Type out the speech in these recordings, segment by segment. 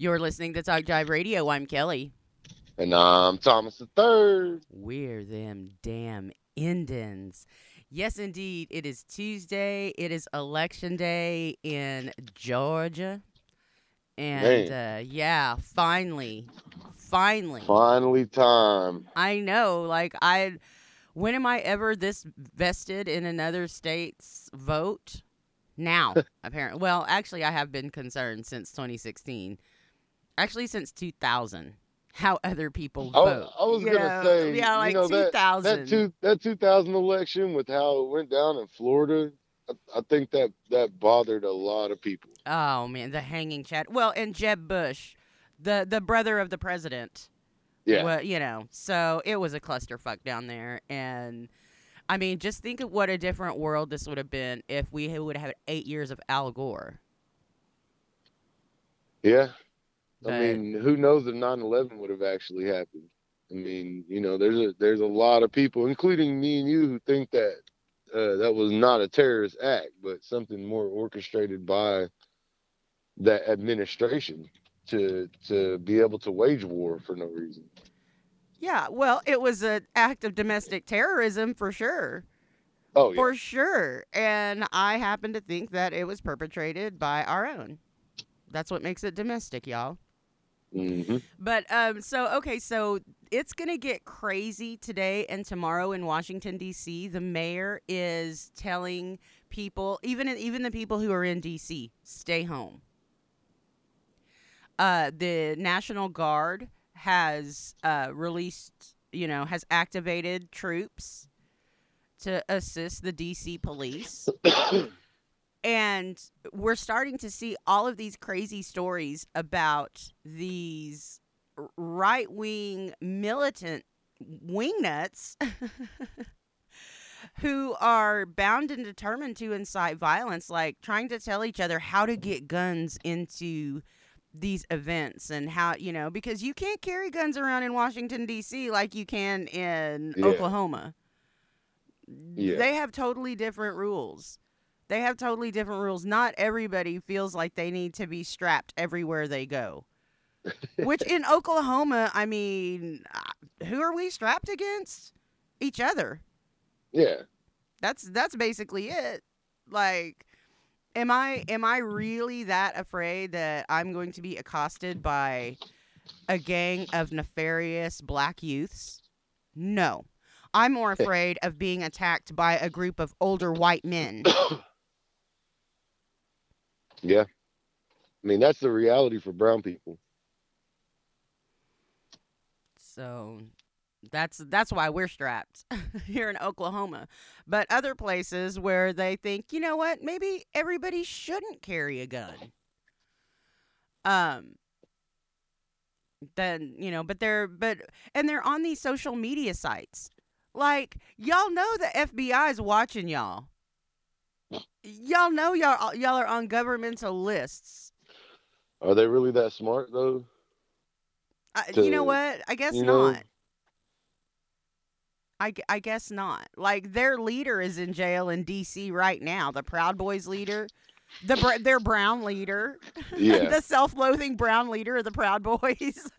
You're listening to Talk Jive Radio. I'm Kelly. And I'm Thomas the Third. We're them damn Indians. Yes, indeed. It is Tuesday. It is election day in Georgia. And uh, yeah, finally, finally, finally, time. I know. Like, I, when am I ever this vested in another state's vote? Now, apparently. Well, actually, I have been concerned since 2016 actually since 2000 how other people vote. I, I was gonna know? say, yeah, like you know, 2000. That, that, two, that 2000 election with how it went down in Florida, I, I, think that that bothered a lot of people. Oh man, the hanging chad. Well, and Jeb Bush, the the brother of the president. Yeah. Well, you know, so it was a clusterfuck down there, and I mean, just think of what a different world this would have been if we would have had eight years of Al Gore. Yeah, I mean, who knows if 9/11 would have actually happened? I mean, you know, there's a there's a lot of people, including me and you, who think that uh, that was not a terrorist act, but something more orchestrated by that administration to to be able to wage war for no reason. Yeah, well, it was an act of domestic terrorism for sure. Oh, yeah. For sure. And I happen to think that it was perpetrated by our own. That's what makes it domestic, y'all. Mm-hmm. But um, so okay, so it's gonna get crazy today and tomorrow in Washington D.C. The mayor is telling people, even even the people who are in D.C., stay home. Uh, the National Guard has uh, released, you know, has activated troops to assist the D.C. police. And we're starting to see all of these crazy stories about these right wing militant wingnuts who are bound and determined to incite violence, like trying to tell each other how to get guns into these events and how, you know, because you can't carry guns around in Washington, D.C. like you can in yeah. Oklahoma. Yeah. They have totally different rules. They have totally different rules. Not everybody feels like they need to be strapped everywhere they go. Which in Oklahoma, I mean, uh, who are we strapped against? Each other. Yeah. That's that's basically it. Like am I am I really that afraid that I'm going to be accosted by a gang of nefarious black youths? No. I'm more afraid of being attacked by a group of older white men. Yeah. I mean, that's the reality for brown people. So that's that's why we're strapped here in Oklahoma. But other places where they think, you know what, maybe everybody shouldn't carry a gun. Um then, you know, but they're but and they're on these social media sites. Like, y'all know the FBI is watching y'all y'all know y'all uh, y'all are on governmental lists. Are they really that smart though? to, you know what? I guess not. Know? I, I guess not. Like their leader is in jail in D.C. right now. The Proud Boys leader, the their Brown leader, yeah. the self-loathing Brown leader of the Proud Boys.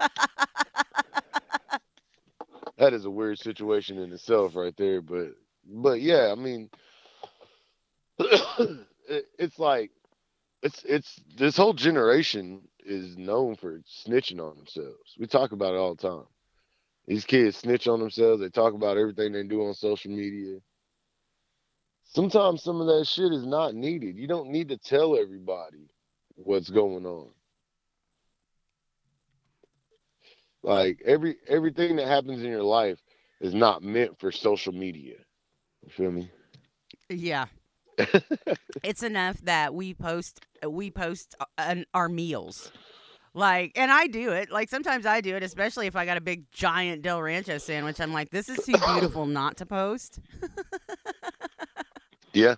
that is a weird situation in itself, right there. But but yeah, I mean, it's like it's it's this whole generation is known for snitching on themselves. We talk about it all the time. These kids snitch on themselves. They talk about everything they do on social media. Sometimes some of that shit is not needed. You don't need to tell everybody what's going on. Like every everything that happens in your life is not meant for social media. You feel me? Yeah, it's enough that we post we post uh, our meals. Like, and I do it. Like sometimes I do it, especially if I got a big giant Del Rancho sandwich. I'm like, this is too beautiful not to post. yeah.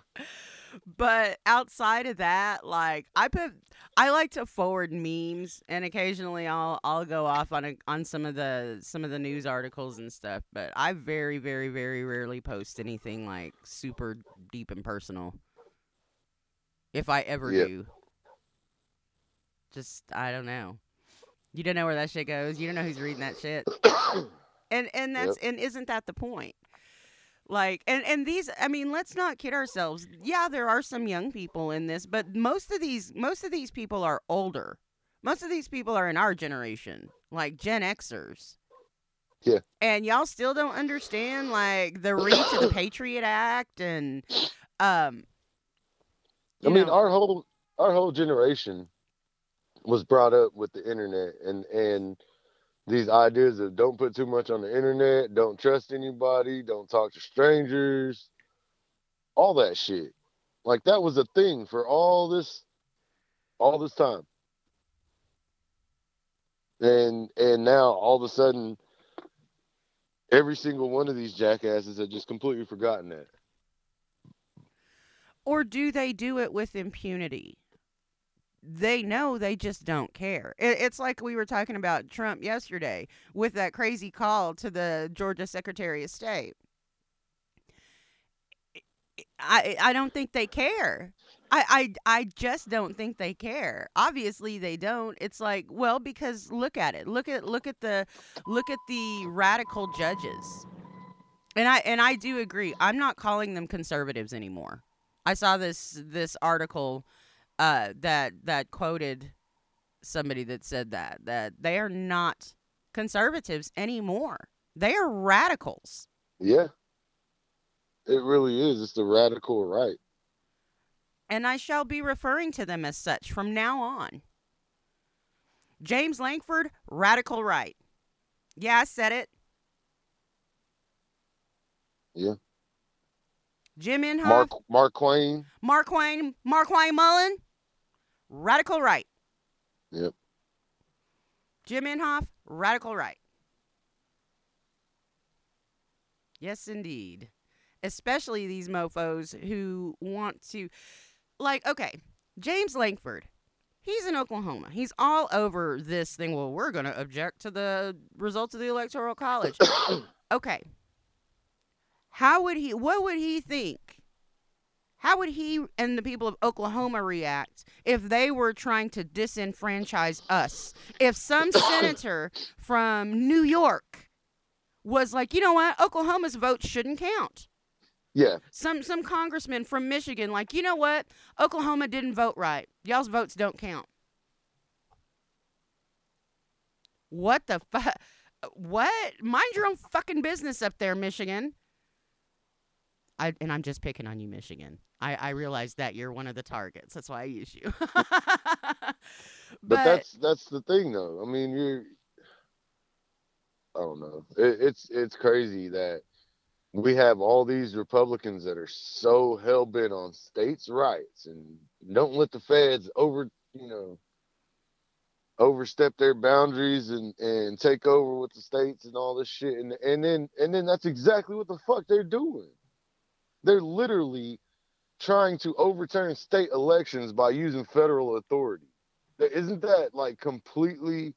But outside of that, like I put, I like to forward memes, and occasionally I'll I'll go off on a, on some of the some of the news articles and stuff. But I very very very rarely post anything like super deep and personal. If I ever do, just I don't know. You don't know where that shit goes. You don't know who's reading that shit. And and that's and isn't that the point? Like and and these I mean, let's not kid ourselves. Yeah, there are some young people in this, but most of these most of these people are older. Most of these people are in our generation, like Gen Xers. Yeah. And y'all still don't understand like the reach of the Patriot Act and um I mean, know, our whole our whole generation was brought up with the internet and and these ideas of don't put too much on the internet, don't trust anybody, don't talk to strangers, all that shit. Like that was a thing for all this all this time. And and now all of a sudden every single one of these jackasses had just completely forgotten that. or do they do it with impunity? They know they just don't care. It's like we were talking about Trump yesterday with that crazy call to the Georgia Secretary of State. I I don't think they care. I, I I just don't think they care. Obviously they don't. It's like, well, because look at it. Look at look at the look at the radical judges. And I and I do agree. I'm not calling them conservatives anymore. I saw this this article uh, that that quoted somebody that said that that they are not conservatives anymore. They are radicals. Yeah. It really is. It's the radical right. And I shall be referring to them as such from now on. James Lankford, radical right. Yeah, I said it. Yeah. Jim Inhofe, Mark Mark Twain. Mark Wayne, Markwayne Mullin, radical right. Yep. Jim Inhofe, radical right. Yes, indeed. Especially these mofos who want to, like, okay, James Lankford, he's in Oklahoma. He's all over this thing. Well, we're going to object to the results of the Electoral College. okay. How would he, what would he think? How would he and the people of Oklahoma react if they were trying to disenfranchise us? If some senator from New York was like, you know what, Oklahoma's vote shouldn't count. Yeah. Some some congressman from Michigan, like, you know what, Oklahoma didn't vote right. Y'all's votes don't count. What the fuck? What? Mind your own fucking business up there, Michigan. I and I'm just picking on you, Michigan. I I realize that you're one of the targets. That's why I use you. but, But, that's that's the thing though. I mean, you're I don't know. It, it's it's crazy that we have all these Republicans that are so hell bent on states' rights and don't let the feds over, you know, overstep their boundaries and and take over with the states and all this shit. And and then and then that's exactly what the fuck they're doing. They're literally trying to overturn state elections by using federal authority. Isn't that like completely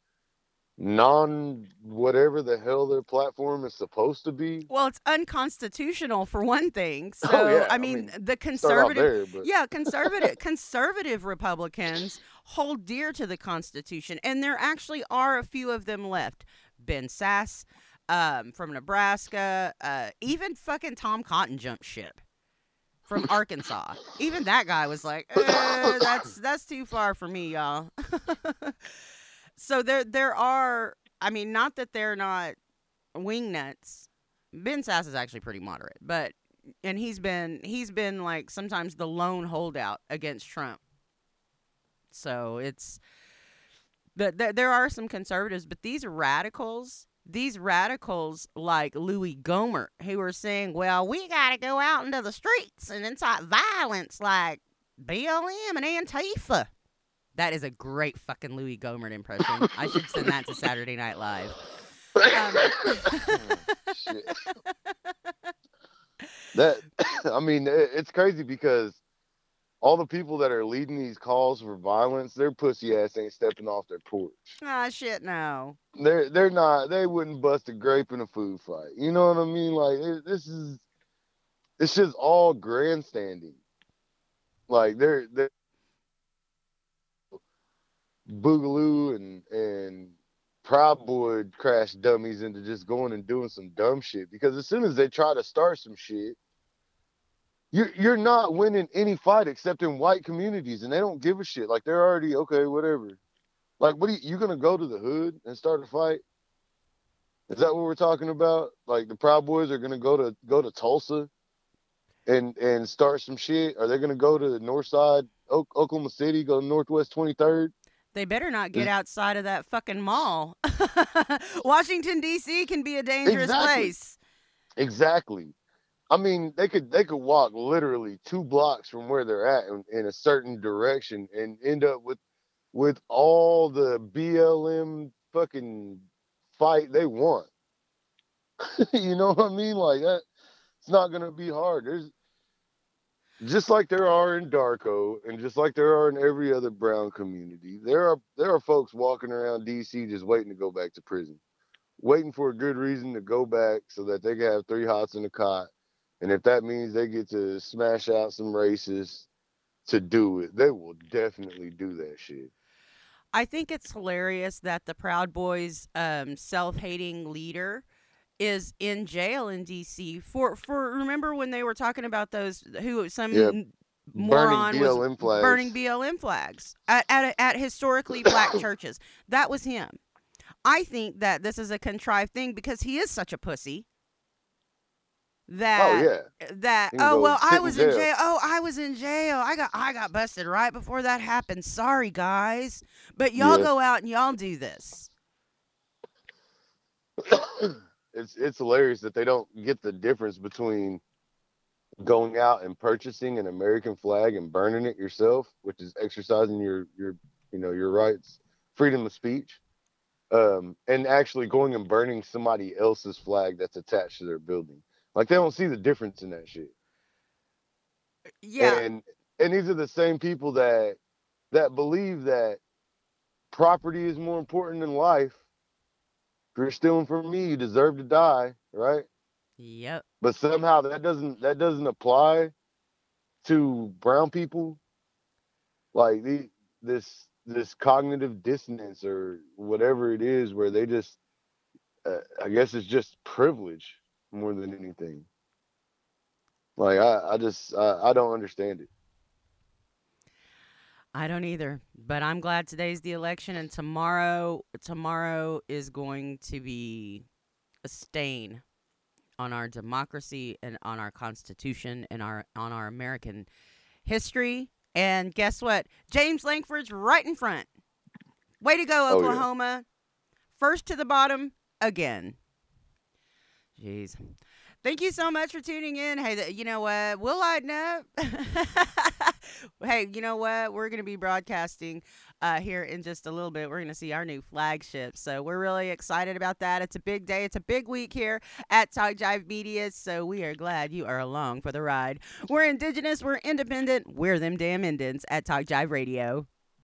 non whatever the hell their platform is supposed to be? well, it's unconstitutional for one thing. So Oh, yeah, I I mean, mean, the conservative there, yeah, conservative conservative Republicans hold dear to the Constitution, and there actually are a few of them left. Ben Sasse um, from Nebraska, uh, even fucking Tom Cotton jumped ship from Arkansas. Even that guy was like, "Eh, "That's that's too far for me, y'all." So there there are. I mean, not that they're not wing nuts. Ben Sasse is actually pretty moderate, but and he's been he's been like sometimes the lone holdout against Trump. So it's but there, there are some conservatives, but these radicals, these radicals like Louis Gohmert, who are saying, "Well, we got to go out into the streets and incite violence like BLM and Antifa." That is a great fucking Louis Gohmert impression. I should send that to Saturday Night Live. Um, Shit. that I mean, it, it's crazy because all the people that are leading these calls for violence, their pussy ass ain't stepping off their porch. Ah, shit, no. They're they're not. They wouldn't bust a grape in a food fight. You know what I mean? Like this is, it's just all grandstanding. Like they're they're boogaloo and and Proud Boy crash dummies into just going and doing some dumb shit. Because as soon as they try to start some shit, you're you're not winning any fight except in white communities, and they don't give a shit. Like they're already okay, whatever. Like, what are you, you gonna go to the hood and start a fight? Is that what we're talking about? Like the Proud Boys are gonna go to go to Tulsa and and start some shit? Are they gonna go to the north side, o- Oklahoma City, go to Northwest Twenty Third? They better not get outside of that fucking mall. Washington D.C. can be a dangerous Exactly. place. Exactly. I mean, they could they could walk literally two blocks from where they're at in, in a certain direction and end up with with all the BLM fucking fight they want. you know what I mean? Like that. It's not gonna be hard. There's just like there are in Darko, and just like there are in every other brown community. There are there are folks walking around DC just waiting to go back to prison, waiting for a good reason to go back so that they can have three hots in a cot, and if that means they get to smash out some racists to do it, they will definitely do that shit. I think it's hilarious that the Proud Boys um, self-hating leader is in jail in D.C. for for remember when they were talking about those who some n- moron Burning was flags. burning BLM flags at at, at historically black churches. That was him. I think that this is a contrived thing because he is such a pussy. That Oh yeah. that oh well I was in jail. jail. Oh, I was in jail. I got I got busted right before that happened. Sorry guys. But y'all Yeah. go out and y'all do this. It's it's hilarious that they don't get the difference between going out and purchasing an American flag and burning it yourself, which is exercising your your you know your rights, freedom of speech, um, and actually going and burning somebody else's flag that's attached to their building. Like they don't see the difference in that shit. Yeah. And and these are the same people that that believe that property is more important than life. You're stealing from me, you deserve to die, right? Yep. But somehow that doesn't that doesn't apply to brown people. Like the this this cognitive dissonance or whatever it is, where they just, uh, I guess it's just privilege more than anything. Like I, I just I, I don't understand it. I don't either, but I'm glad today's the election and tomorrow tomorrow is going to be a stain on our democracy and on our constitution and our on our American history. And guess what? James Lankford's right in front. Way to go, Oh, yeah. Oklahoma. First to the bottom again. Jeez. Thank you so much for tuning in. Hey, you know what? We'll lighten up. hey, you know what? We're going to be broadcasting uh, here in just a little bit. We're going to see our new flagship. So we're really excited about that. It's a big day. It's a big week here at Talk Jive Media. So we are glad you are along for the ride. We're indigenous. We're independent. We're them damn Indians at Talk Jive Radio.